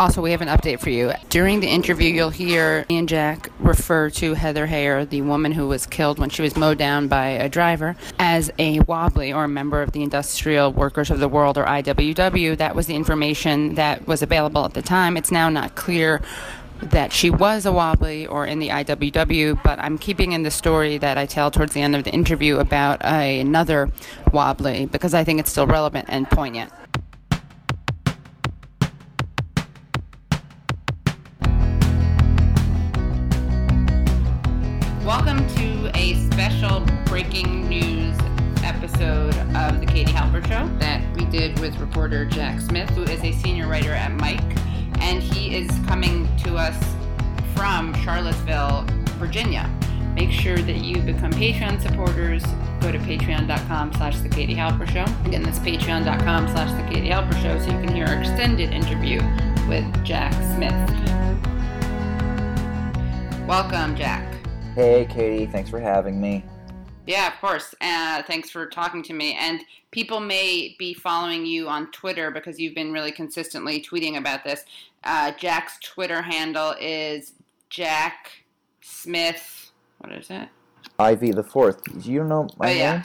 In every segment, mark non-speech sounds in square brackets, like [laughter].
Also, we have an update for you. During the interview, you'll hear me and Jack refer to Heather Heyer, the woman who was killed when she was mowed down by a driver, as a wobbly or a member of the Industrial Workers of the World or IWW. That was the information that was available at the time. It's now not clear that she was a wobbly or in the IWW, but I'm keeping in the story that I tell towards the end of the interview about a, another wobbly because I think it's still relevant and poignant. A special breaking news episode of the Katie Halper Show that we did with reporter Jack Smith, who is a senior writer at Mic. and he is coming to us from Charlottesville, Virginia. Make sure that you become Patreon supporters. Go to patreon.com slash the Katie Halper Show. Again, that's patreon.com slash the Katie Halper Show so you can hear our extended interview with Jack Smith. Welcome, Jack. Hey, Katie, thanks for having me. Yeah, of course. Uh, thanks for talking to me. And people may be following you on Twitter because you've been really consistently tweeting about this. Uh, Jack's Twitter handle is Jack Smith. What is it? Ivy the fourth. Do you know my oh, yeah. name?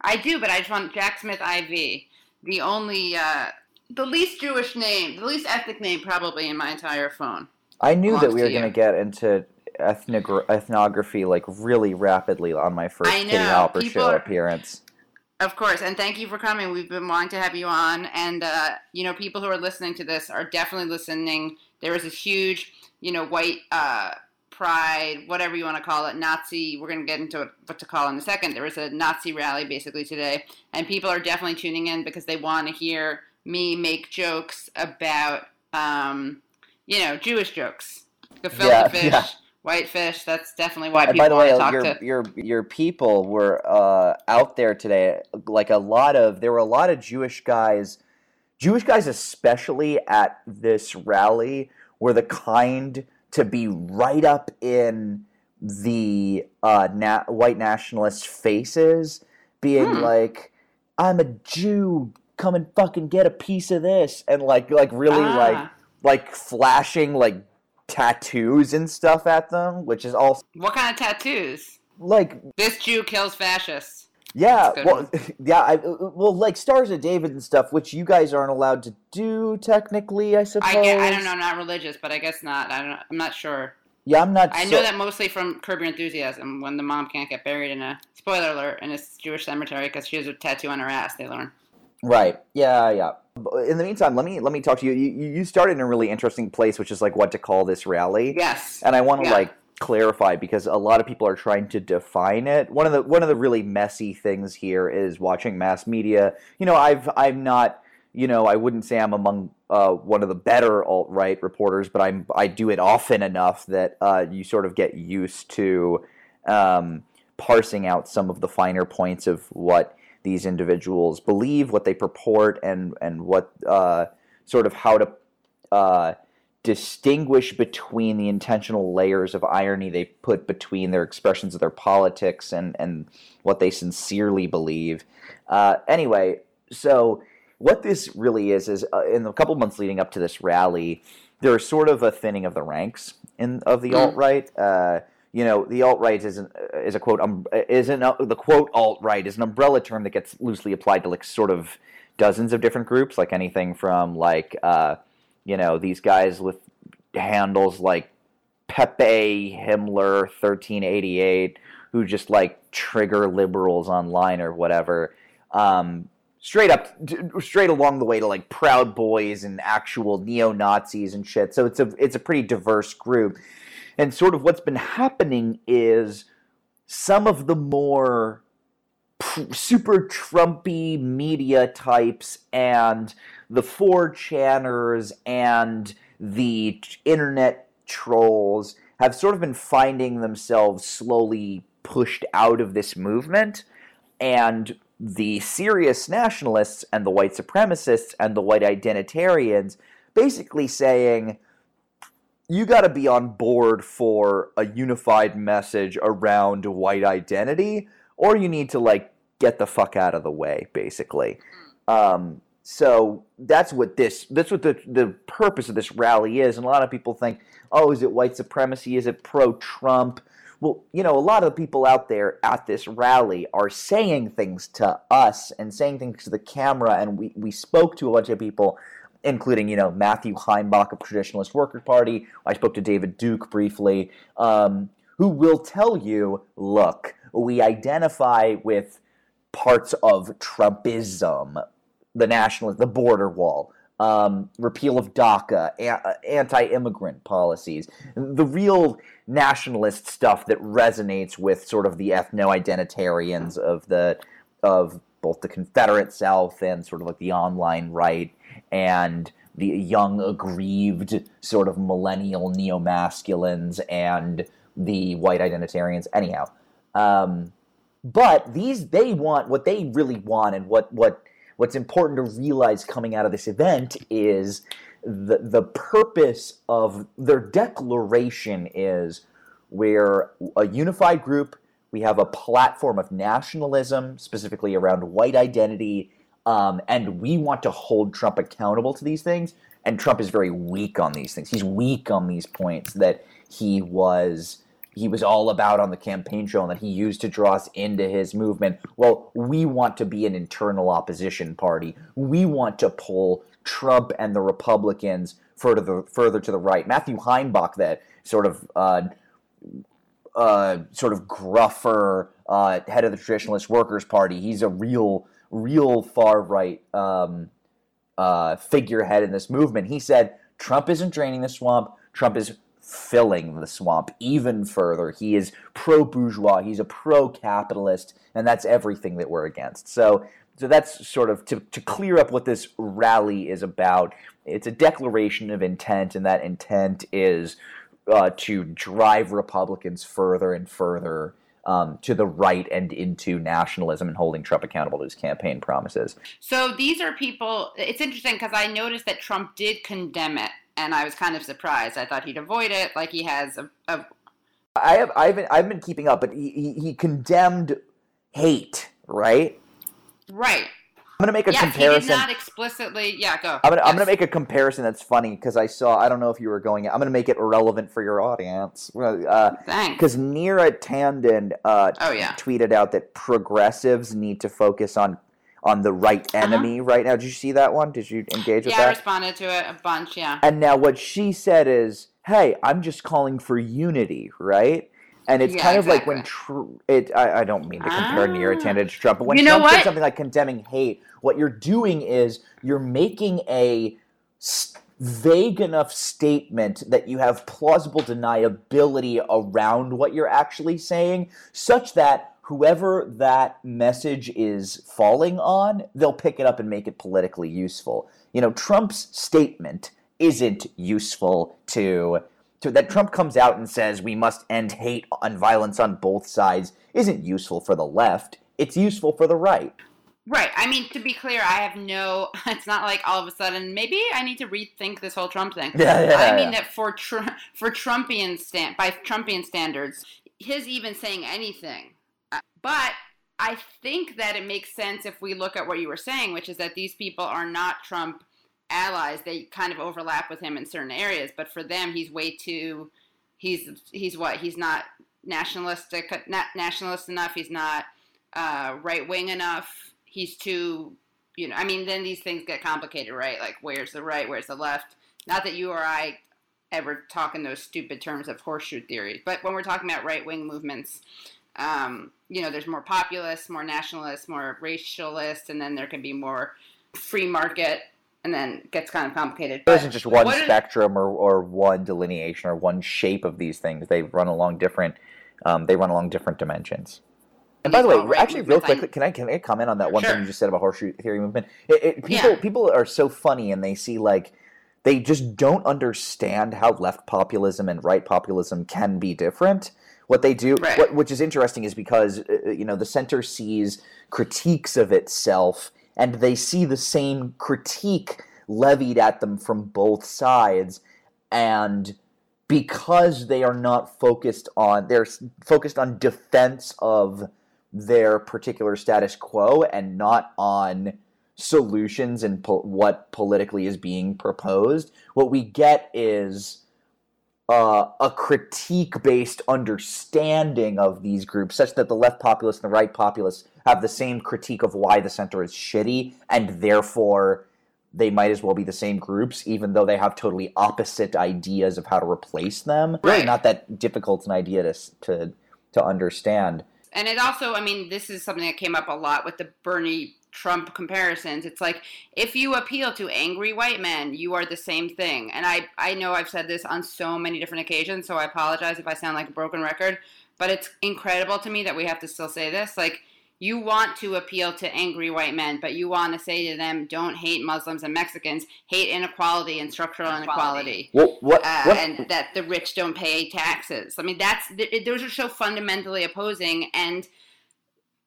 I do, but I just want Jack Smith IV. The only, uh, the least Jewish name, the least ethnic name probably in my entire phone. I knew that we were going to get into ethnogra- ethnography like really rapidly on my first know, Halper people show are- appearance. Of course, and thank you for coming. We've been wanting to have you on, and uh, you know, people who are listening to this are definitely listening. There was this huge, you know, white uh, pride, whatever you want to call it, Nazi. We're going to get into what to call in a second. There was a Nazi rally basically today, and people are definitely tuning in because they want to hear me make jokes about, um, you know, Jewish jokes. The filthy Yeah, fish, yeah. White fish. That's definitely why people by the way, your, to. your your people were uh, out there today. Like a lot of there were a lot of Jewish guys, Jewish guys especially at this rally were the kind to be right up in the uh, na- white nationalist faces, being Hmm. like, "I'm a Jew, come and fucking get a piece of this," and like like really like Ah. like flashing like tattoos and stuff at them, which is also What kind of tattoos? like This Jew kills fascists. yeah, That's a good well, [laughs] yeah, I, well, like stars of David and stuff, which you guys aren't allowed to do technically, I suppose. I, I don't know, not religious, but I guess not. I don't. I'm not sure. Yeah, I'm not. I so- know that mostly from Curb Your Enthusiasm when the mom can't get buried in a spoiler alert in a Jewish cemetery because she has a tattoo on her ass. They learn. Right. Yeah. Yeah. In the meantime, let me let me talk to you. You you started in a really interesting place, which is like what to call this rally. Yes. and I want to Yeah. like clarify because a lot of people are trying to define it. One of the one of the really messy things here is watching mass media. You know, I've I'm not you know I wouldn't say I'm among uh, one of the better alt right reporters, but I'm I do it often enough that uh, you sort of get used to um, parsing out some of the finer points of what these individuals believe, what they purport, and and what uh, sort of how to uh, distinguish between the intentional layers of irony they put between their expressions of their politics and, and what they sincerely believe. Uh, anyway, so what this really is is uh, in the couple months leading up to this rally, there is sort of a thinning of the ranks in of the Mm. alt right. You know, the alt right is is a quote um, is an uh, the quote alt right is an umbrella term that gets loosely applied to like sort of dozens of different groups, like anything from like uh, you know these guys with handles like Pepe Himmler thirteen eighty eight, who just like trigger liberals online or whatever. Um, straight up, straight along the way to like Proud Boys and actual neo Nazis and shit. So it's a it's a pretty diverse group, and sort of what's been happening is some of the more super Trumpy media types and the four channers and the internet trolls have sort of been finding themselves slowly pushed out of this movement. And the serious nationalists and the white supremacists and the white identitarians basically saying you got to be on board for a unified message around white identity or you need to like get the fuck out of the way basically um, so that's what this that's what the the purpose of this rally is. And a lot of people think, oh, is it white supremacy? Is it pro Trump? Well, you know, a lot of the people out there at this rally are saying things to us and saying things to the camera, and we, we spoke to a bunch of people, including, you know, Matthew Heimbach of Traditionalist Workers' Party. I spoke to David Duke briefly, um, who will tell you, look, we identify with parts of Trumpism, the nationalist, the border wall, um, repeal of DACA, a- anti-immigrant policies, the real nationalist stuff that resonates with sort of the ethno-identitarians of the of both the Confederate South and sort of like the online right and the young aggrieved sort of millennial neo-masculines and the white identitarians. Anyhow, um, but these they want what they really want and what what what's important to realize coming out of this event is the the purpose of their declaration is we're a unified group. We have a platform of nationalism, specifically around white identity, um, and we want to hold Trump accountable to these things. And Trump is very weak on these things. He's weak on these points that he was he was all about on the campaign trail and that he used to draw us into his movement. Well, we want to be an internal opposition party. We want to pull Trump and the Republicans further further to the right. Matthew Heimbach, that sort of uh, uh, sort of gruffer uh, head of the Traditionalist Workers Party, he's a real real far right um, uh, figurehead in this movement. He said Trump isn't draining the swamp. Trump is filling the swamp even further. He is pro bourgeois, he's a pro capitalist, and that's everything that we're against. So, so that's sort of to, to clear up what this rally is about. It's a declaration of intent, and that intent is uh, to drive Republicans further and further um, to the right and into nationalism and holding Trump accountable to his campaign promises. So these are people. It's interesting because I noticed that Trump did condemn it and I was kind of surprised. I thought he'd avoid it, like he has a. a I have I've been, I've been keeping up, but he, he, he condemned hate, right? Right. I'm gonna make a yes, comparison. He did not explicitly. Yeah, go. I'm gonna yes. I'm gonna make a comparison that's funny because I saw I don't know if you were going. I'm gonna make it irrelevant for your audience. Uh, Thanks. Because Neera Tanden uh, oh, yeah. tweeted out that progressives need to focus on on the right Uh-huh. enemy uh-huh. right now. Did you see that one? Did you engage with that? yeah. I responded to it a bunch. Yeah. And now what she said is, "Hey, I'm just calling for unity, right?" And it's Yeah, kind of like when Tr- it. I, I don't mean to compare Ah. Neera Tanden to Trump, but when You know Trump said something like condemning hate, what you're doing is you're making a vague enough statement that you have plausible deniability around what you're actually saying, such that whoever that message is falling on, they'll pick it up and make it politically useful. You know, Trump's statement isn't useful to, to that Trump comes out and says we must end hate and violence on both sides isn't useful for the left. It's useful for the right. Right. I mean, to be clear, I have no. [laughs] It's not like all of a sudden maybe I need to rethink this whole Trump thing. Yeah, yeah, I mean yeah. that for tr- for Trumpian stand by Trumpian standards, his even saying anything. Uh, But I think that it makes sense if we look at what you were saying, which is that these people are not Trump allies. They kind of overlap with him in certain areas, but for them, he's way too. He's he's what? He's not nationalistic, not nationalist enough. He's not uh, right wing enough. He's too, you know. I mean, then these things get complicated, right? Like, where's the right? Where's the left? Not that you or I ever talk in those stupid terms of horseshoe theory, but when we're talking about right wing movements, um, you know, there's more populists, more nationalists, more racialists, and then there can be more free market, and then it gets kind of complicated. There But isn't just one what is- spectrum or, or one delineation or one shape of these things. They run along different. Um, they run along different dimensions. And by the way, These actually, real quickly, can I can I comment on that one Sure. thing you just said about horseshoe theory movement? It, it, people Yeah. people are so funny, and they see like they just don't understand how left populism and right populism can be different. What they do, Right. what, which is interesting, is because uh, you know the center sees critiques of itself, and they see the same critique levied at them from both sides, and because they are not focused on they're focused on defense of their particular status quo and not on solutions and po- what politically is being proposed. What we get is uh, a critique based understanding of these groups, such that the left populace and the right populace have the same critique of why the center is shitty, and therefore they might as well be the same groups, even though they have totally opposite ideas of how to replace them. Really, Right. not that difficult an idea to to to understand. And it also, I mean, this is something that came up a lot with the Bernie Trump comparisons. It's like if you appeal to angry white men, you are the same thing. And I, I know I've said this on so many different occasions, so I apologize if I sound like a broken record, but it's incredible to me that we have to still say this. Like, you want to appeal to angry white men, but you want to say to them, don't hate Muslims and Mexicans, hate inequality and structural inequality Well, what, uh, what and that the rich don't pay taxes. I mean, that's th- those are so fundamentally opposing. And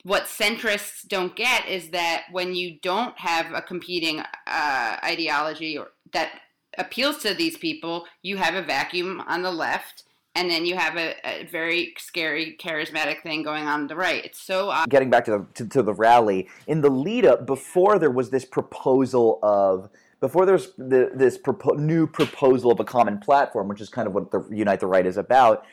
what centrists don't get is that when you don't have a competing uh, ideology or that appeals to these people, you have a vacuum on the left. And then you have a, a very scary, charismatic thing going on the right. It's so getting back to the to, to the rally in the lead up before there was this proposal of before there's the, this propo- new proposal of a common platform which is kind of what the unite the right is about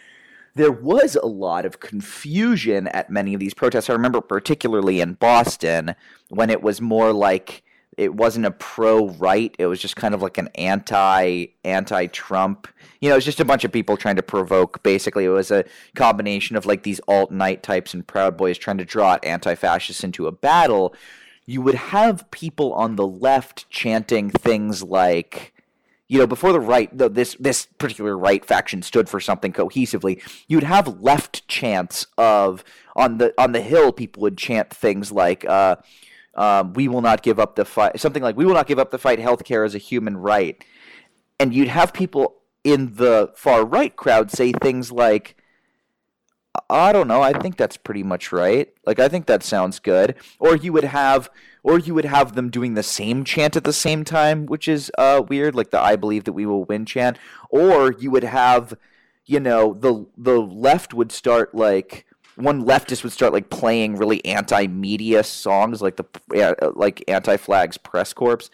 there was a lot of confusion at many of these protests i remember particularly in boston when it was more like it wasn't a pro right it was just kind of like an anti anti trump you know it was just a bunch of people trying to provoke. Basically it was a combination of like these alt lite types and proud boys trying to draw anti fascists into a battle. You would have people on the left chanting things like you know, before the right, the, this this particular right faction stood for something cohesively, you'd have left chants of on the on the hill. People would chant things like, uh, um, "We will not give up the fight," something like, "We will not give up the fight. Healthcare is a human right," and you'd have people in the far right crowd say things like, I don't know. I think that's pretty much right. Like I think that sounds good. Or you would have or you would have them doing the same chant at the same time, which is uh weird, like the I believe that we will win chant. Or you would have you know, the the left would start like one leftist would start like playing really anti-media songs like the uh, like Anti-Flag's Press Corpse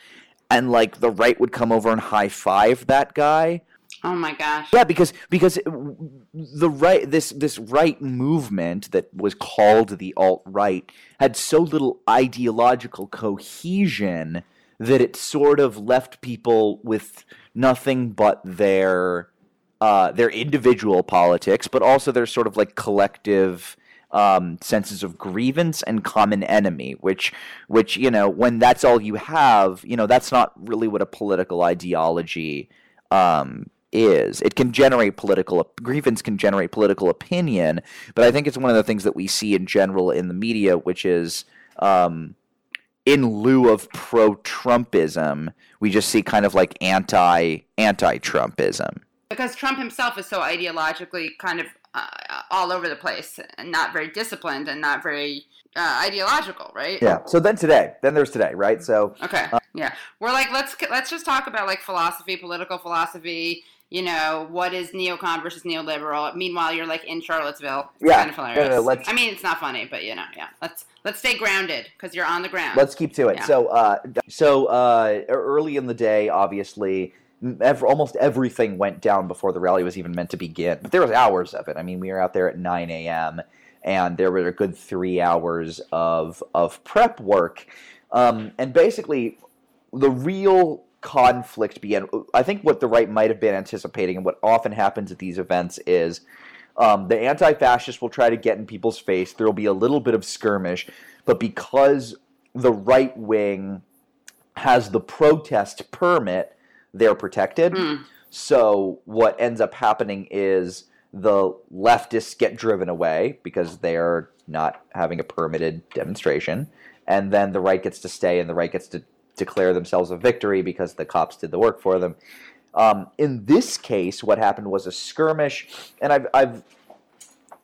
and like the right would come over and high five that guy Oh my gosh. yeah, because because the right this this right movement that was called the alt right had so little ideological cohesion that it sort of left people with nothing but their uh, their individual politics, but also their sort of like collective um, senses of grievance and common enemy, which which you know when that's all you have, you know that's not really what a political ideology um, is. It can generate political grievance, can generate political opinion, but I think it's one of the things that we see in general in the media, which is um, in lieu of pro Trumpism, we just see kind of like anti anti Trumpism. Because Trump himself is so ideologically kind of uh, all over the place and not very disciplined and not very uh, ideological, right? Yeah. So then today, then there's today, right? So Okay. yeah. We're like let's let's just talk about like philosophy, political philosophy. You know what is neocon versus neoliberal. Meanwhile, you're like in Charlottesville. It's Yeah. kind of hilarious. No, no, I mean, it's not funny, but you know, yeah. Let's let's stay grounded because you're on the ground. let's keep to it. Yeah. So, uh, so uh, early in the day, obviously, almost everything went down before the rally was even meant to begin. But there was hours of it. I mean, we were out there at 9 a.m. and there were a good three hours of of prep work, um, and basically, the real conflict began. I think what the right might have been anticipating, and what often happens at these events, is. Um, the anti-fascists will try to get in people's face. There will be a little bit of skirmish, but because the right wing has the protest permit, they're protected. Mm. So what ends up happening is the leftists get driven away because they're not having a permitted demonstration, and then the right gets to stay, and the right gets to declare themselves a victory because the cops did the work for them. Um, in this case, what happened was a skirmish, and I've, I've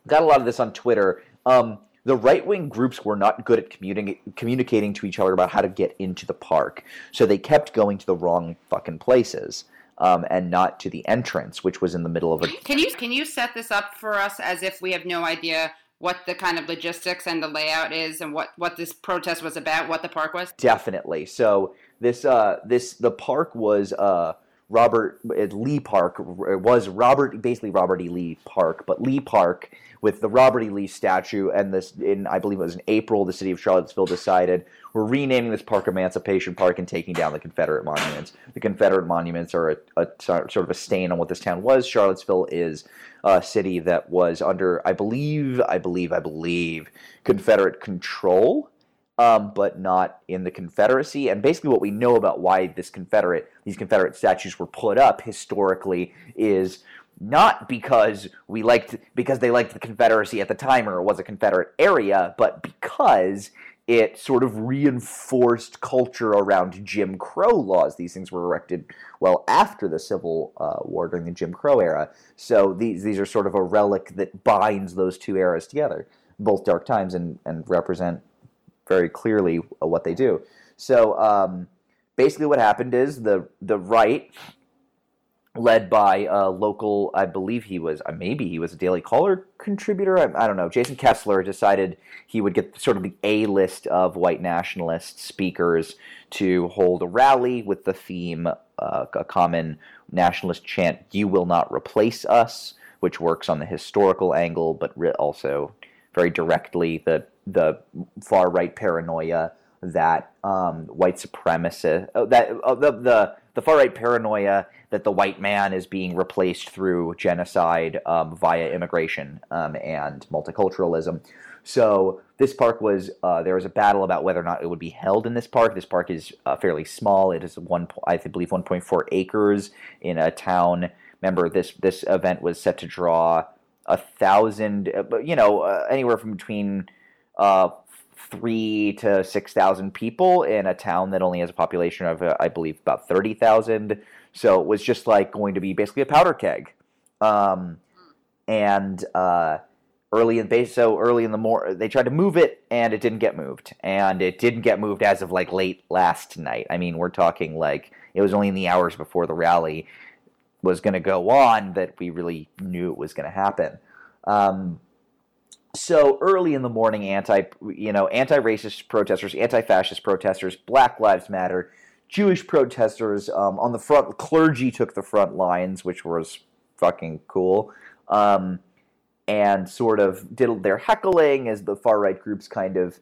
got a lot of this on Twitter. Um, the right wing groups were not good at communi- communicating to each other about how to get into the park, so they kept going to the wrong fucking places. Um, and not to the entrance, which was in the middle of a. Can you can you set this up for us as if we have no idea what the kind of logistics and the layout is and what, what this protest was about, what the park was? Definitely. So this uh this the park was uh Robert Lee Park was Robert basically Robert E. Lee Park, but Lee Park with the Robert E. Lee statue and this in I believe it was in April the city of Charlottesville decided we're renaming this park Emancipation Park and taking down the Confederate monuments. The Confederate monuments are a, a sort of a stain on what this town was. Charlottesville is a city that was under I believe I believe I believe Confederate control um, but not in the Confederacy. And basically, what we know about why this Confederate these Confederate statues were put up historically is not because we liked because they liked the Confederacy at the time or it was a Confederate area, but because it sort of reinforced culture around Jim Crow laws. These things were erected well after the Civil uh, War during the Jim Crow era. So these these are sort of a relic that binds those two eras together, both dark times and, and represent very clearly what they do. So um, basically, what happened is the the right, led by a local, I believe he was, uh, maybe he was a Daily Caller contributor. I, I, don't know. Jason Kessler decided he would get sort of the A list of white nationalist speakers to hold a rally with the theme, uh, a common nationalist chant, "You will not replace us," which works on the historical angle, but also very directly the the far right paranoia that um, white supremacist uh, that uh, the, the the far right paranoia that the white man is being replaced through genocide um, via immigration um, and multiculturalism. So this park was uh, there was a battle about whether or not it would be held in this park. This park is uh, fairly small. It is one I believe 1.4 acres in a town. Remember this this event was set to draw a thousand, uh, you know, uh, anywhere from between uh, three to six thousand people in a town that only has a population of, uh, I believe, about thirty thousand. So it was just like going to be basically a powder keg. Um, and uh, early in base, so early in the morning, they tried to move it, and it didn't get moved, and it didn't get moved as of like late last night. I mean, we're talking like it was only in the hours before the rally was going to go on that we really knew it was going to happen. Um, so early in the morning, anti you know anti-racist protesters, anti-fascist protesters, Black Lives Matter, Jewish protesters um, on the front. Clergy took the front lines, which was fucking cool, um, and sort of did their heckling as the far right groups kind of.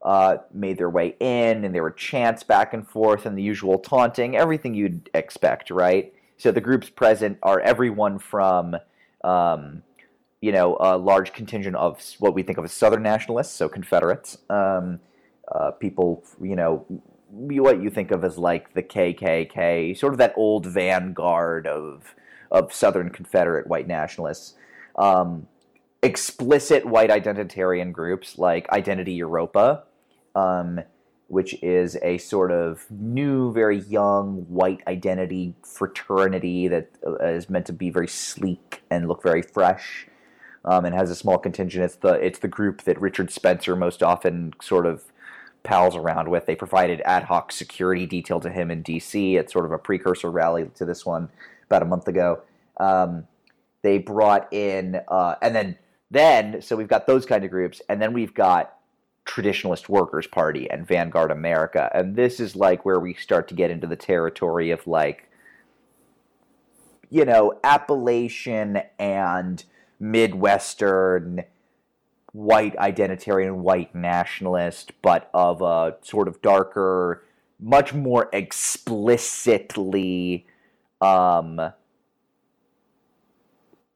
Uh, made their way in, and there were chants back and forth, and the usual taunting, everything you'd expect, right? So the groups present are everyone from um, you know, a large contingent of what we think of as Southern nationalists, so Confederates, um, uh, people, you know, what you think of as like the KKK, sort of that old vanguard of of Southern Confederate white nationalists. Um, explicit white identitarian groups like Identity Europa, um, which is a sort of new, very young white identity fraternity that uh, meant to be very sleek and look very fresh um, and has a small contingent. It's the it's the group that Richard Spencer most often sort of pals around with. They provided ad hoc security detail to him in D.C. It's sort of a precursor rally to this one about a month ago. Um, they brought in uh, and then then so we've got those kind of groups, and then we've got Traditionalist Workers Party and Vanguard America, and this is like where we start to get into the territory of like you know Appalachian and Midwestern white identitarian, white nationalist, but of a sort of darker, much more explicitly, um,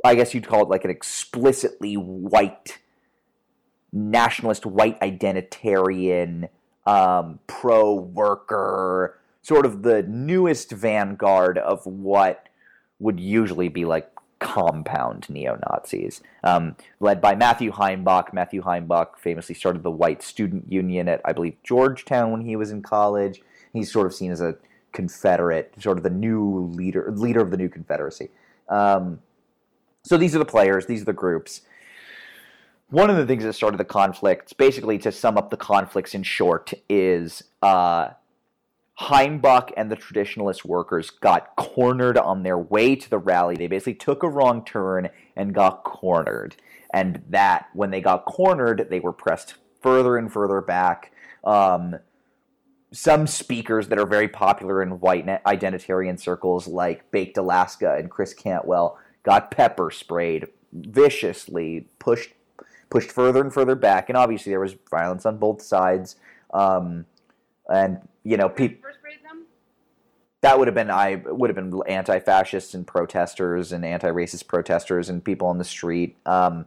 I guess you'd call it like an explicitly white nationalist, white identitarian, um, pro worker, sort of the newest vanguard of what would usually be like compound neo Nazis, um, led by Matthew Heimbach. Matthew Heimbach famously started the White Student Union at, I believe, Georgetown when he was in college. He's sort of seen as a Confederate, sort of the new leader, leader of the new Confederacy. Um, so these are the players, these are the groups. One of the things that started the conflicts, basically to sum up the conflicts in short, is uh, Heimbach and the traditionalist workers got cornered on their way to the rally. They basically took a wrong turn and got cornered. And that, when they got cornered, they were pressed further and further back. Um, some speakers that are very popular in white identitarian circles, like Baked Alaska and Chris Cantwell, got pepper sprayed viciously, pushed pushed further and further back, and obviously there was violence on both sides. Um, and you know, people that would have been I would have been anti-fascists and protesters and anti-racist protesters and people on the street. Um,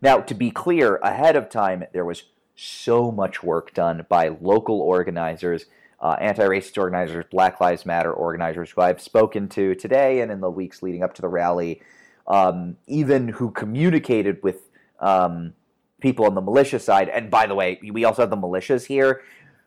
now, to be clear, ahead of time, there was so much work done by local organizers, uh, anti-racist organizers, Black Lives Matter organizers who I've spoken to today and in the weeks leading up to the rally, um, even who communicated with um, people on the militia side. And by the way, we also have the militias here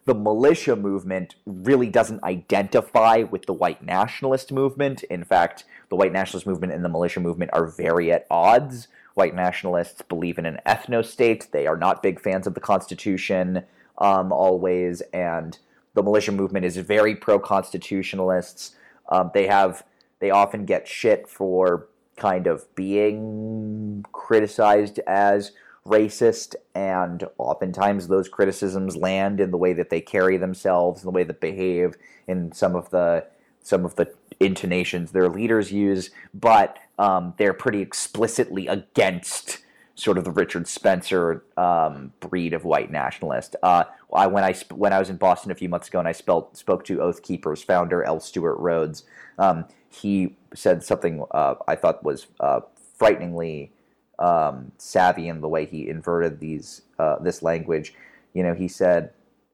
the militia movement really doesn't identify with the white nationalist movement. In fact, the white nationalist movement and the militia movement are very at odds. White nationalists believe in an ethno state. They are not big fans of the Constitution um, always, and the militia movement is very pro constitutionalists. Um, they have they often get shit for kind of being criticized as racist, and oftentimes those criticisms land in the way that they carry themselves, in the way that behave, in some of the some of the intonations their leaders use. But um, they're pretty explicitly against sort of the Richard Spencer um, breed of white nationalist. Uh, I, when I when I was in Boston a few months ago and I spelt, spoke to Oath Keepers founder L. Stewart Rhodes, um, he said something uh, I thought was uh, frighteningly um, savvy in the way he inverted these uh, this language. You know, he said,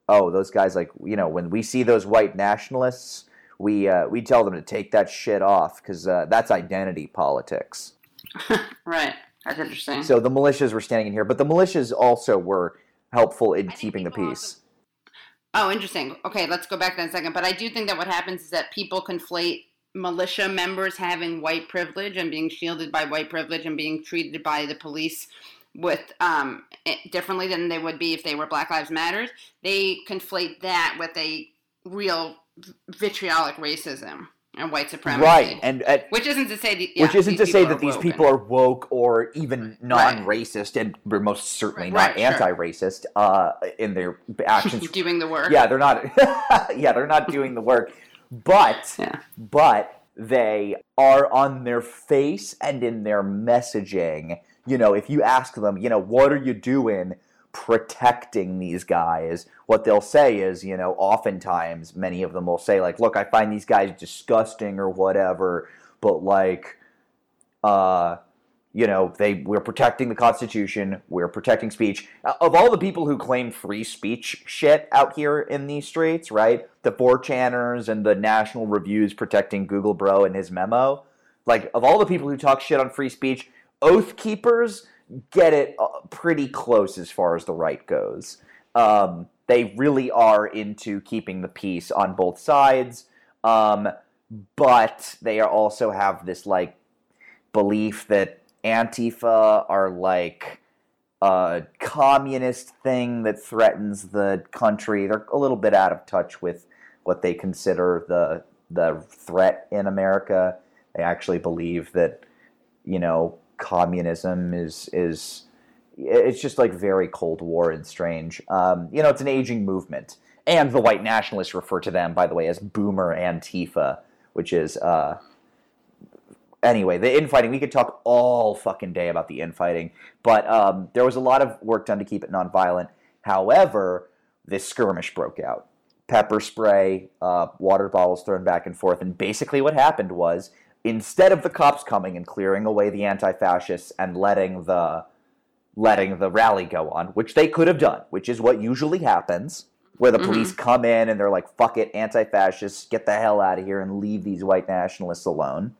"Oh, those guys like you know when we see those white nationalists, we uh, we tell them to take that shit off because uh, that's identity politics." [laughs] right. That's interesting. So the militias were standing in here, but the militias also were helpful in keeping the peace. Also... Oh, interesting. Okay, let's go back then a second. But I do think that what happens is that people conflate militia members having white privilege and being shielded by white privilege and being treated by the police with um, differently than they would be if they were Black Lives Matters. They conflate that with a real vitriolic racism and white supremacy. Right, and uh, which isn't to say yeah, which isn't to say that these people are woke or even non-racist, right. and we're most certainly right, not anti-racist sure. uh, in their [laughs] actions. doing the work. Yeah, they're not. [laughs] yeah, they're not doing the work but yeah. but they are on their face and in their messaging. You know, if you ask them, you know, what are you doing protecting these guys? What they'll say is, you know, oftentimes many of them will say like, "Look, I find these guys disgusting or whatever, but like uh you know, they we're protecting the Constitution, we're protecting speech. Uh, of all the people who claim free speech shit out here in these streets, right? The 4chaners and the National Reviews protecting Google Bro and his memo. Like, of all the people who talk shit on free speech, Oath Keepers get it uh, pretty close as far as the right goes. Um, they really are into keeping the peace on both sides, um, but they also have this like belief that Antifa are like a communist thing that threatens the country. They're a little bit out of touch with what they consider the the threat in America. They actually believe that you know communism is is it's just like very Cold War and strange. Um, you know, it's an aging movement, and the white nationalists refer to them, by the way, as Boomer Antifa, which is uh, anyway, the infighting, we could talk all fucking day about the infighting, but um, there was a lot of work done to keep it nonviolent. However, this skirmish broke out. Pepper spray, uh, water bottles thrown back and forth, and basically what happened was instead of the cops coming and clearing away the anti-fascists and letting the letting the rally go on, which they could have done, which is what usually happens, where the mm-hmm. police come in and they're like, "Fuck it, anti-fascists, get the hell out of here and leave these white nationalists alone."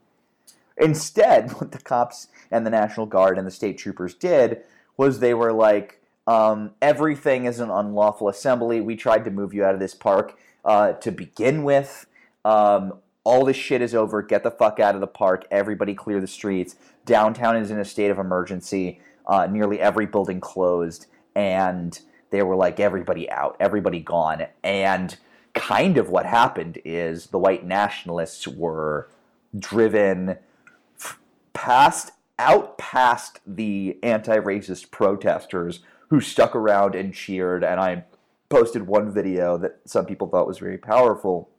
Instead, [laughs] what the cops and the National Guard and the state troopers did was they were like, um, everything is an unlawful assembly. We tried to move you out of this park uh, to begin with. Um, all this shit is over. Get the fuck out of the park. Everybody clear the streets. Downtown is in a state of emergency. Uh, nearly every building closed. And they were like, everybody out, everybody gone. And kind of what happened is the white nationalists were driven past out past the anti-racist protesters who stuck around and cheered and I posted one video that some people thought was very powerful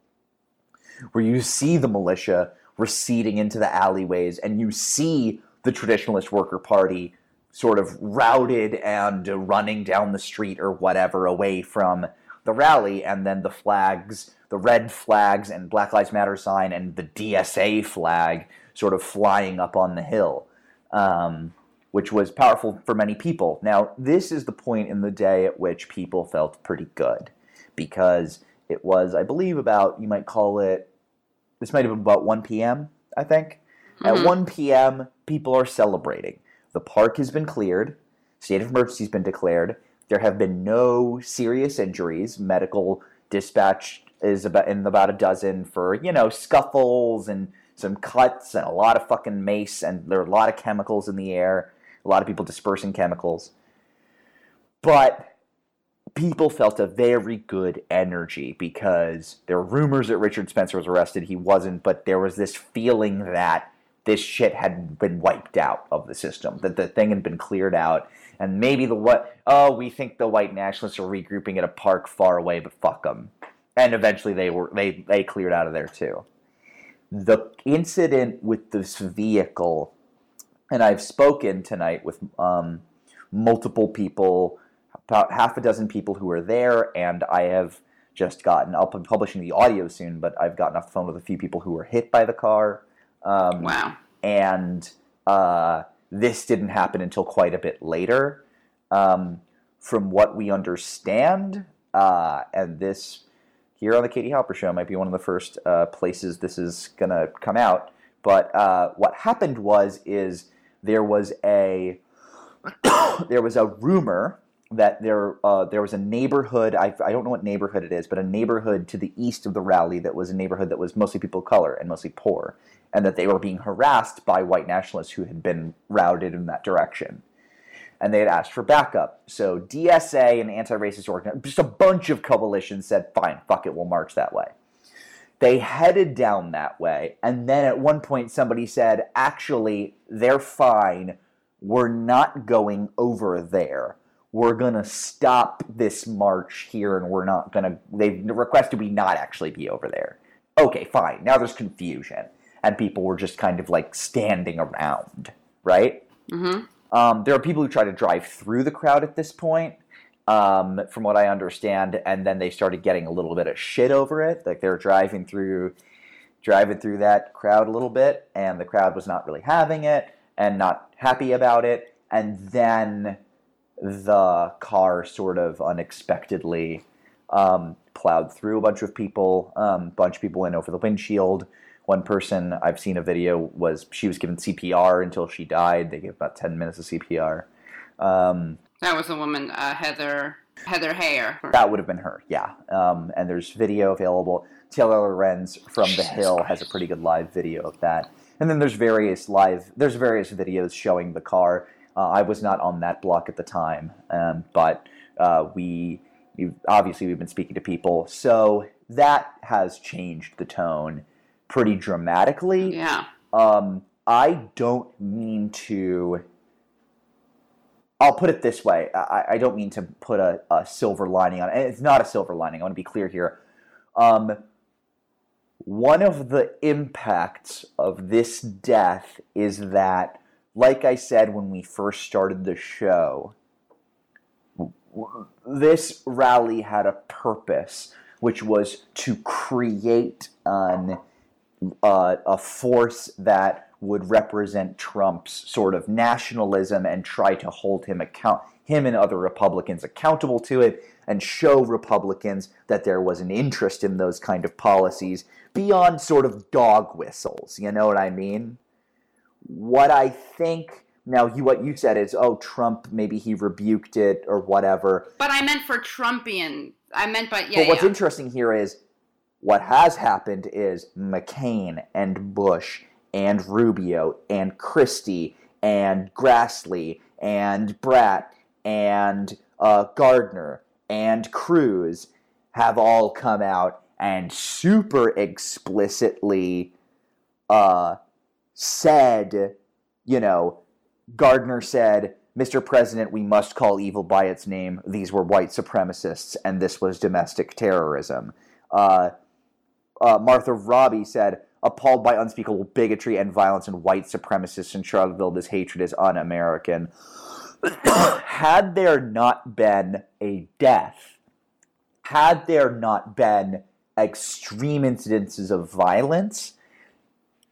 where you see the militia receding into the alleyways and you see the traditionalist worker party sort of routed and running down the street or whatever away from the rally and then the flags the red flags and black lives matter sign and the dsa flag sort of flying up on the hill um, which was powerful for many people. Now this is the point in the day at which people felt pretty good because it was i believe about you might call it this might have been about 1 p.m i think. At 1 p.m people are celebrating. The park has been cleared. State of emergency has been declared. There have been no serious injuries. Medical dispatch is about in about a dozen for you know scuffles and some cuts and a lot of fucking mace and there are a lot of chemicals in the air. A lot of people dispersing chemicals, but people felt a very good energy because there were rumors that Richard Spencer was arrested. He wasn't, but there was this feeling that this shit had been wiped out of the system, that the thing had been cleared out, and maybe the what? Oh, we think the white nationalists are regrouping at a park far away, but fuck them. And eventually, they were they they cleared out of there too. The incident with this vehicle, and I've spoken tonight with um, multiple people, about half a dozen people who were there, and I have just gotten. I'll be publishing the audio soon, but I've gotten off the phone with a few people who were hit by the car. Um, Wow. and uh, this didn't happen until quite a bit later. Um, from what we understand, uh, and this here on the Katie Halper Show might be one of the first uh, places this is gonna come out. But uh, what happened was is there was a [coughs] there was a rumor that there uh, there was a neighborhood I, I don't know what neighborhood it is but a neighborhood to the east of the rally that was a neighborhood that was mostly people of color and mostly poor and that they were being harassed by white nationalists who had been routed in that direction and they had asked for backup. So DSA and anti-racist organ just a bunch of coalitions said fine fuck it we'll march that way. They headed down that way and then at one point somebody said actually they're fine. We're not going over there. We're gonna stop this march here and we're not gonna they requested we not actually be over there. Okay fine now there's confusion and people were just kind of like standing around right? Mm-hmm. Um, there are people who try to drive through the crowd at this point, um, from what I understand, and then they started getting a little bit of shit over it. Like they were driving through, driving through that crowd a little bit, and the crowd was not really having it and not happy about it. And then the car sort of unexpectedly um, plowed through a bunch of people. Um, bunch of people went over the windshield. One person I've seen a video was she was given CPR until she died. They gave about ten minutes of CPR. Um, That was a woman, uh, Heather Heather Heyer. that would have been her, yeah. Um, and there's video available. Taylor Lorenz from The Hill has a pretty good live video of that. And then there's various live, there's various videos showing the car. Uh, I was not on that block at the time, um, but uh, we obviously we've been speaking to people, so that has changed the tone pretty dramatically. Yeah. Um, I don't mean to. I'll put it this way. I, I don't mean to put a, a silver lining on it. It's not a silver lining. I want to be clear here. Um, one of the impacts of this death is that, like I said when we first started the show, this rally had a purpose, which was to create an uh, a force that would represent Trump's sort of nationalism and try to hold him account him and other Republicans accountable to it and show Republicans that there was an interest in those kind of policies beyond sort of dog whistles. You know what I mean? What I think now, you what you said is, oh, Trump maybe he rebuked it or whatever. But I meant for Trumpian. I meant by yeah. But what's yeah. interesting here is what has happened is McCain and Bush and Rubio and Christie and Grassley and Brat and uh, Gardner and Cruz have all come out and super explicitly uh, said, you know, Gardner said, Mr. President, we must call evil by its name. These were white supremacists, and this was domestic terrorism. Uh, uh, Martha Roby said, appalled by unspeakable bigotry and violence and white supremacists in Charlottesville, this hatred is un American. [coughs] had there not been a death, had there not been extreme incidences of violence,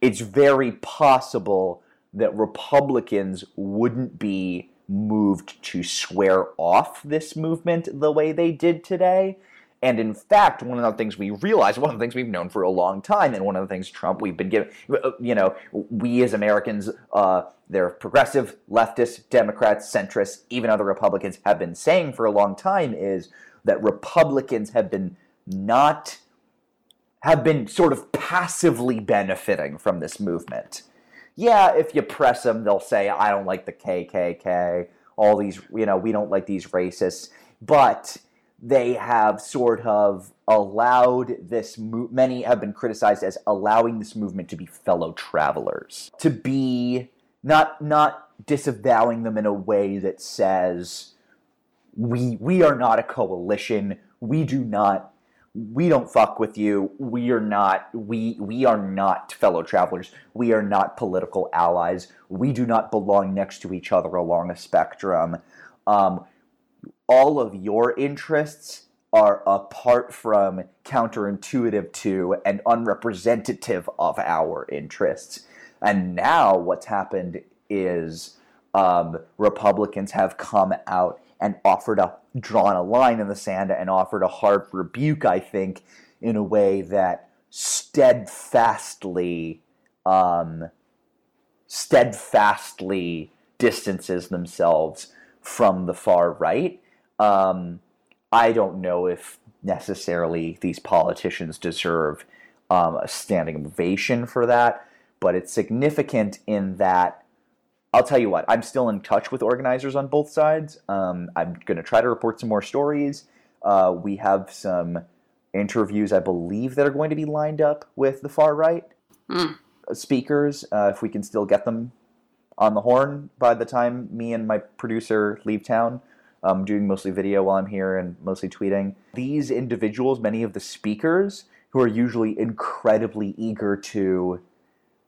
it's very possible that Republicans wouldn't be moved to swear off this movement the way they did today. And in fact, one of the things we realize, one of the things we've known for a long time, and one of the things Trump, we've been given, you know, we as Americans, uh, they're progressive, leftists, Democrats, centrists, even other Republicans have been saying for a long time is that Republicans have been not, have been sort of passively benefiting from this movement yeah, if you press them, they'll say, I don't like the KKK, all these, you know, we don't like these racists. But they have sort of allowed this, mo- many have been criticized as allowing this movement to be fellow travelers, to be not, not disavowing them in a way that says, we, we are not a coalition. We do not we don't fuck with you. We are not we we are not fellow travelers. We are not political allies. We do not belong next to each other along a spectrum. Um, all of your interests are apart from counterintuitive to and unrepresentative of our interests. And now what's happened is um, Republicans have come out and offered a drawn a line in the sand and offered a hard rebuke, I think, in a way that steadfastly um, steadfastly distances themselves from the far right. Um, I don't know if necessarily these politicians deserve um, a standing ovation for that, but it's significant in that I'll tell you what, I'm still in touch with organizers on both sides. Um, I'm going to try to report some more stories. Uh, we have some interviews, I believe, that are going to be lined up with the far right mm. speakers. Uh, if we can still get them on the horn by the time me and my producer leave town. I'm doing mostly video while I'm here and mostly tweeting. These individuals, many of the speakers, who are usually incredibly eager to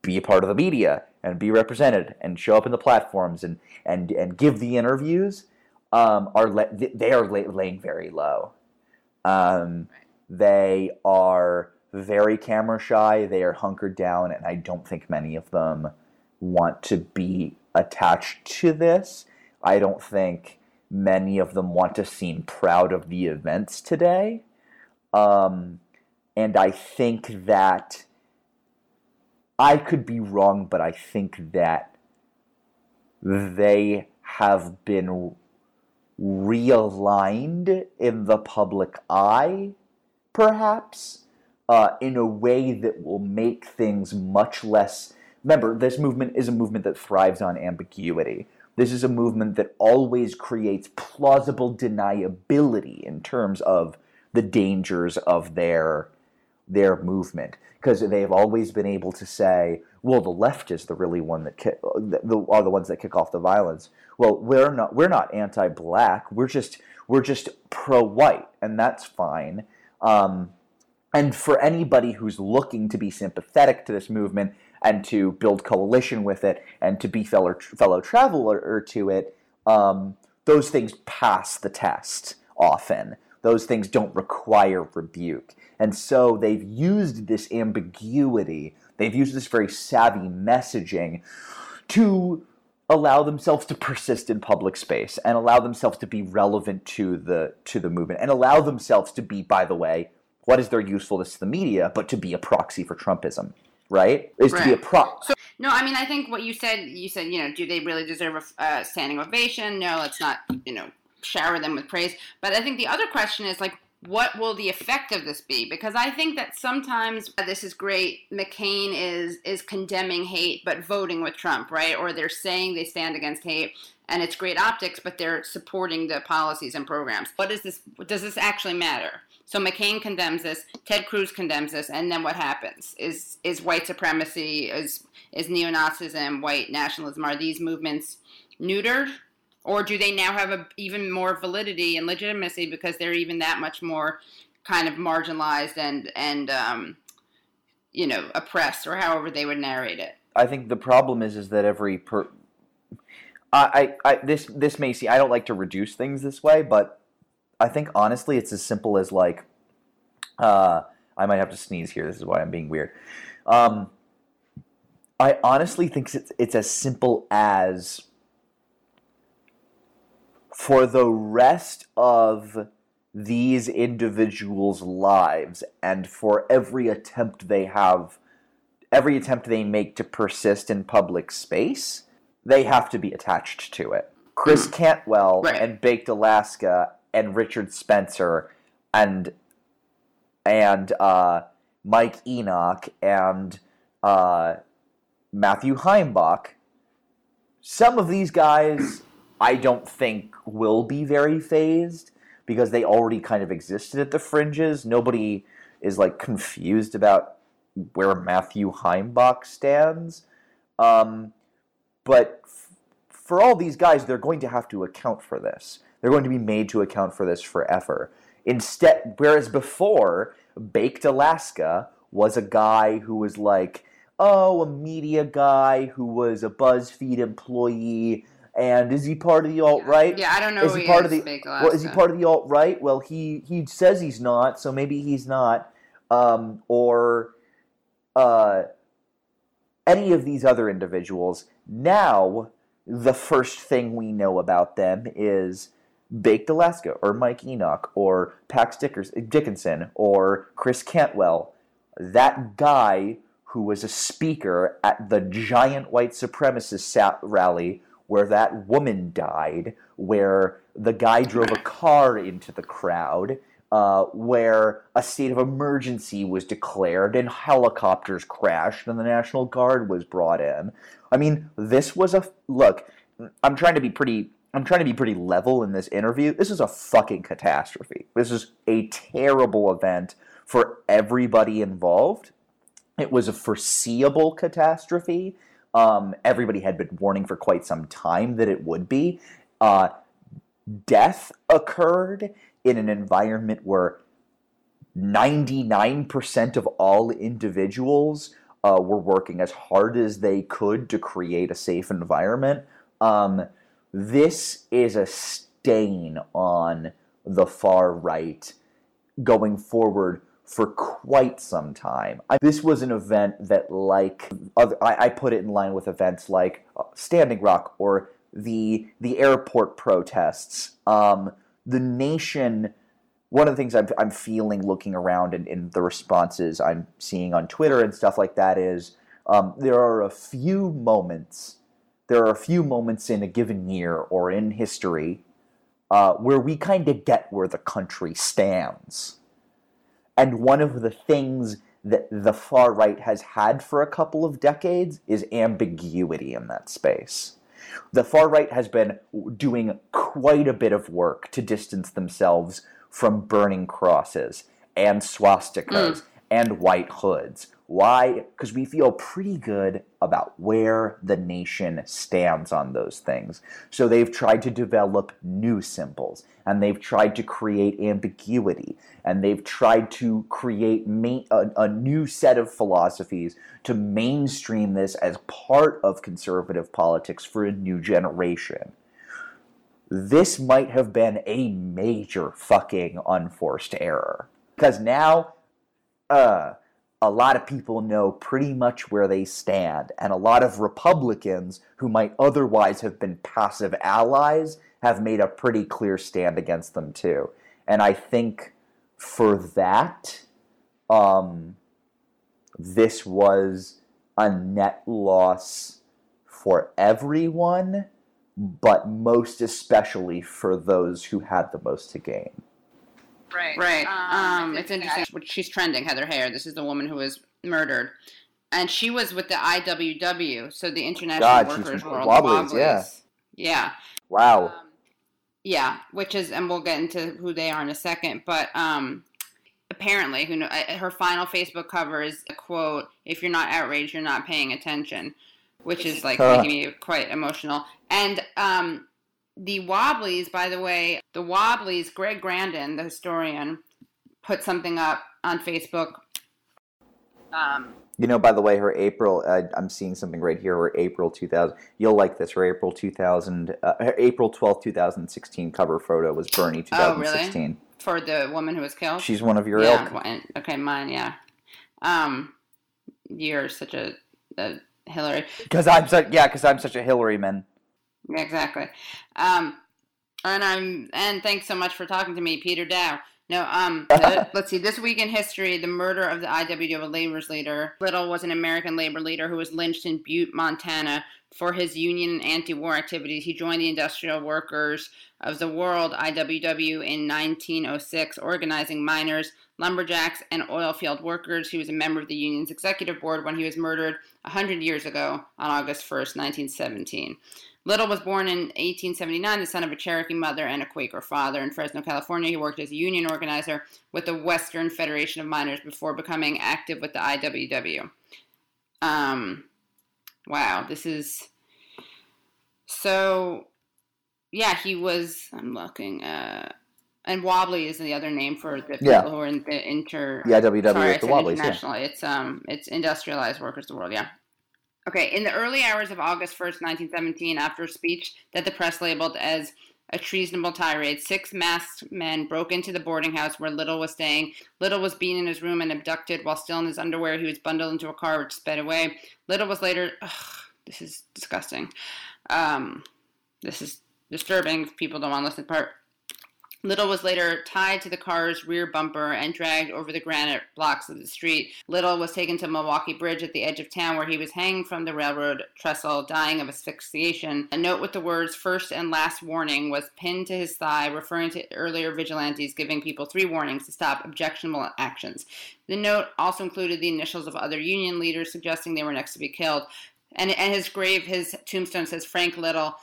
be a part of the media and be represented and show up in the platforms and and and give the interviews um, are le- they are laying very low. Um, they are very camera shy. They are hunkered down, and I don't think many of them want to be attached to this. I don't think many of them want to seem proud of the events today. Um, and I think that I could be wrong, but I think that they have been realigned in the public eye, perhaps, uh, in a way that will make things much less. Remember, this movement is a movement that thrives on ambiguity. This is a movement that always creates plausible deniability in terms of the dangers of their their movement because they've always been able to say, well, the left is the really one that ki- the, are the ones that kick off the violence. Well, we're not we're not anti-black. We're just we're just pro-white, and that's fine. Um, and for anybody who's looking to be sympathetic to this movement and to build coalition with it and to be fellow fellow traveler to it, um, those things pass the test often. Those things don't require rebuke. And so they've used this ambiguity, they've used this very savvy messaging to allow themselves to persist in public space and allow themselves to be relevant to the to the movement and allow themselves to be by the way what is their usefulness to the media but to be a proxy for trumpism right is right. to be a pro so, no i mean i think what you said you said you know do they really deserve a uh, standing ovation no let's not you know shower them with praise but i think the other question is like what will the effect of this be? Because I think that sometimes this is great. McCain is is condemning hate but voting with Trump, right? Or they're saying they stand against hate and it's great optics, but they're supporting the policies and programs. What is this? Does this actually matter? So McCain condemns this, Ted Cruz condemns this, and then what happens? Is is white supremacy, is is neo Nazism, white nationalism, are these movements neutered? Or do they now have a, even more validity and legitimacy because they're even that much more kind of marginalized and and um, you know oppressed or however they would narrate it? I think the problem is is that every per I, I, I this this may see I don't like to reduce things this way, but I think honestly it's as simple as like uh, I might have to sneeze here. This is why I'm being weird. Um, I honestly think it's it's as simple as for the rest of these individuals' lives and for every attempt they have every attempt they make to persist in public space, they have to be attached to it. Chris Cantwell Right. and Baked Alaska and Richard Spencer and and uh, Mike Enoch and uh, Matthew Heimbach. Some of these guys, I don't think will be very fazed because they already kind of existed at the fringes. Nobody is like confused about where Matthew Heimbach stands. Um, but f- for all these guys, they're going to have to account for this. They're going to be made to account for this forever. Instead, whereas before, Baked Alaska was a guy who was like, oh, a media guy who was a BuzzFeed employee, and is he part of the alt right? Yeah, I don't know. Is who he part of is, the? Big Well, is he part of the alt right? Well, he he says he's not, so maybe he's not. Um, or uh, any of these other individuals. Now, the first thing we know about them is Baked Alaska, or Mike Enoch, or Pax Dickinson, or Chris Cantwell. That guy who was a speaker at the giant white supremacist rally where that woman died, where the guy drove a car into the crowd, uh, where a state of emergency was declared and helicopters crashed and the National Guard was brought in. I mean, this was a look. I'm trying to be pretty. I'm trying to be pretty level in this interview. This is a fucking catastrophe. This is a terrible event for everybody involved. It was a foreseeable catastrophe. Um, everybody had been warning for quite some time that it would be. Uh, death occurred in an environment where 99% of all individuals uh, were working as hard as they could to create a safe environment. Um, this is a stain on the far right going forward for quite some time. I, this was an event that, like, other, I, I put it in line with events like uh, Standing Rock or the the airport protests. Um, the nation. One of the things I'm, I'm feeling looking around and in the responses I'm seeing on Twitter and stuff like that is um, there are a few moments. There are a few moments in a given year or in history uh, where we kind of get where the country stands. And one of the things that the far right has had for a couple of decades is ambiguity in that space. The far right has been doing quite a bit of work to distance themselves from burning crosses and swastikas and white hoods. Why? Because we feel pretty good about where the nation stands on those things. So they've tried to develop new symbols, and they've tried to create ambiguity, and they've tried to create ma- a, a new set of philosophies to mainstream this as part of conservative politics for a new generation. This might have been a major fucking unforced error. Because now, uh, a lot of people know pretty much where they stand, and a lot of Republicans who might otherwise have been passive allies have made a pretty clear stand against them too. And I think for that, um, this was a net loss for everyone, but most especially for those who had the most to gain. Right. Right. Um, it's interesting. She's trending, Heather Heyer. This is the woman who was murdered. And she was with the IWW, so the International God, Workers from World Wobblies, yeah. Yeah. Wow. Um, yeah, which is, and we'll get into who they are in a second, but um, apparently, who know, uh, her final Facebook cover is a quote: "If you're not outraged, you're not paying attention," which is like Huh. making me quite emotional. And um, the Wobblies, by the way, the Wobblies, Greg Grandin, the historian, put something up on Facebook. Um, You know, by the way, her April, uh, I'm seeing something right here, her April 2000, you'll like this, her April 2000, uh, her April 12th, 2016 cover photo was Bernie Oh, really? 2016. for the woman who was killed. She's one of your yeah. ilk. okay, mine. Yeah. Um, you're such a, a Hillary. Because I'm such, yeah, because I'm such a Hillary man. Exactly. Um, and I'm and thanks so much for talking to me, Peter Dow. No, um, [laughs] the- let's see. This week in history, the murder of the IWW labor's leader. Little was an American labor leader who was lynched in Butte, Montana, for his union and anti-war activities. He joined the Industrial Workers of the World (IWW) in 1906, organizing miners, lumberjacks, and oil field workers. He was a member of the union's executive board when he was murdered 100 years ago on August 1st, 1917. Little was born in 1879, the son of a Cherokee mother and a Quaker father. In Fresno, California, he worked as a union organizer with the Western Federation of Miners before becoming active with the IWW. Um, wow, this is so. Yeah, he was. I'm looking. Uh, and Wobbly is the other name for the people Yeah. who are in the inter. The IWW Sorry, the Wobblies, yeah. international. It's um, it's industrialized workers of the world. Yeah. Okay, in the early hours of August 1st, 1917, after a speech that the press labeled as a treasonable tirade, six masked men broke into the boarding house where Little was staying. Little was beaten in his room and abducted while still in his underwear. He was bundled into a car which sped away. Little was later. Ugh, this is disgusting. Um, this is disturbing people don't want to listen to part. Little was later tied to the car's rear bumper and dragged over the granite blocks of the street. Little was taken to Milwaukee Bridge at the edge of town where he was hanging from the railroad trestle, dying of asphyxiation. A note with the words first and last warning was pinned to his thigh, referring to earlier vigilantes giving people three warnings to stop objectionable actions. The note also included the initials of other union leaders, suggesting they were next to be killed. And, and his grave, his tombstone says Frank Little,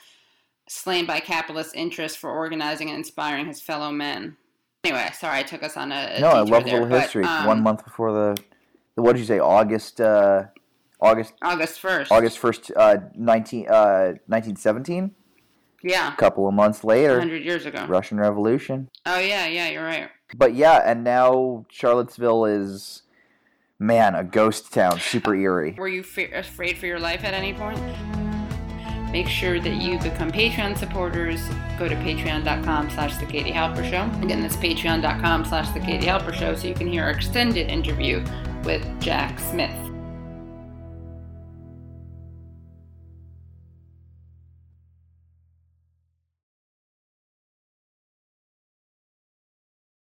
slain by capitalist interests for organizing and inspiring his fellow men. Anyway, sorry I took us on a, a No, I love a little but, history. um, One month before the, the what did you say, August, uh, August, August first. August 1st, uh, 19, uh, 1917? Yeah, A couple of months later, hundred years ago. Russian Revolution. Oh yeah, yeah, you're right. But yeah, and now Charlottesville is, man, a ghost town, super eerie. Were you fe- afraid for your life at any point? Make sure that you become Patreon supporters. Go to patreon.com slash the Katie Halper Show. Again, that's patreon.com slash the Katie Halper Show so you can hear our extended interview with Jack Smith.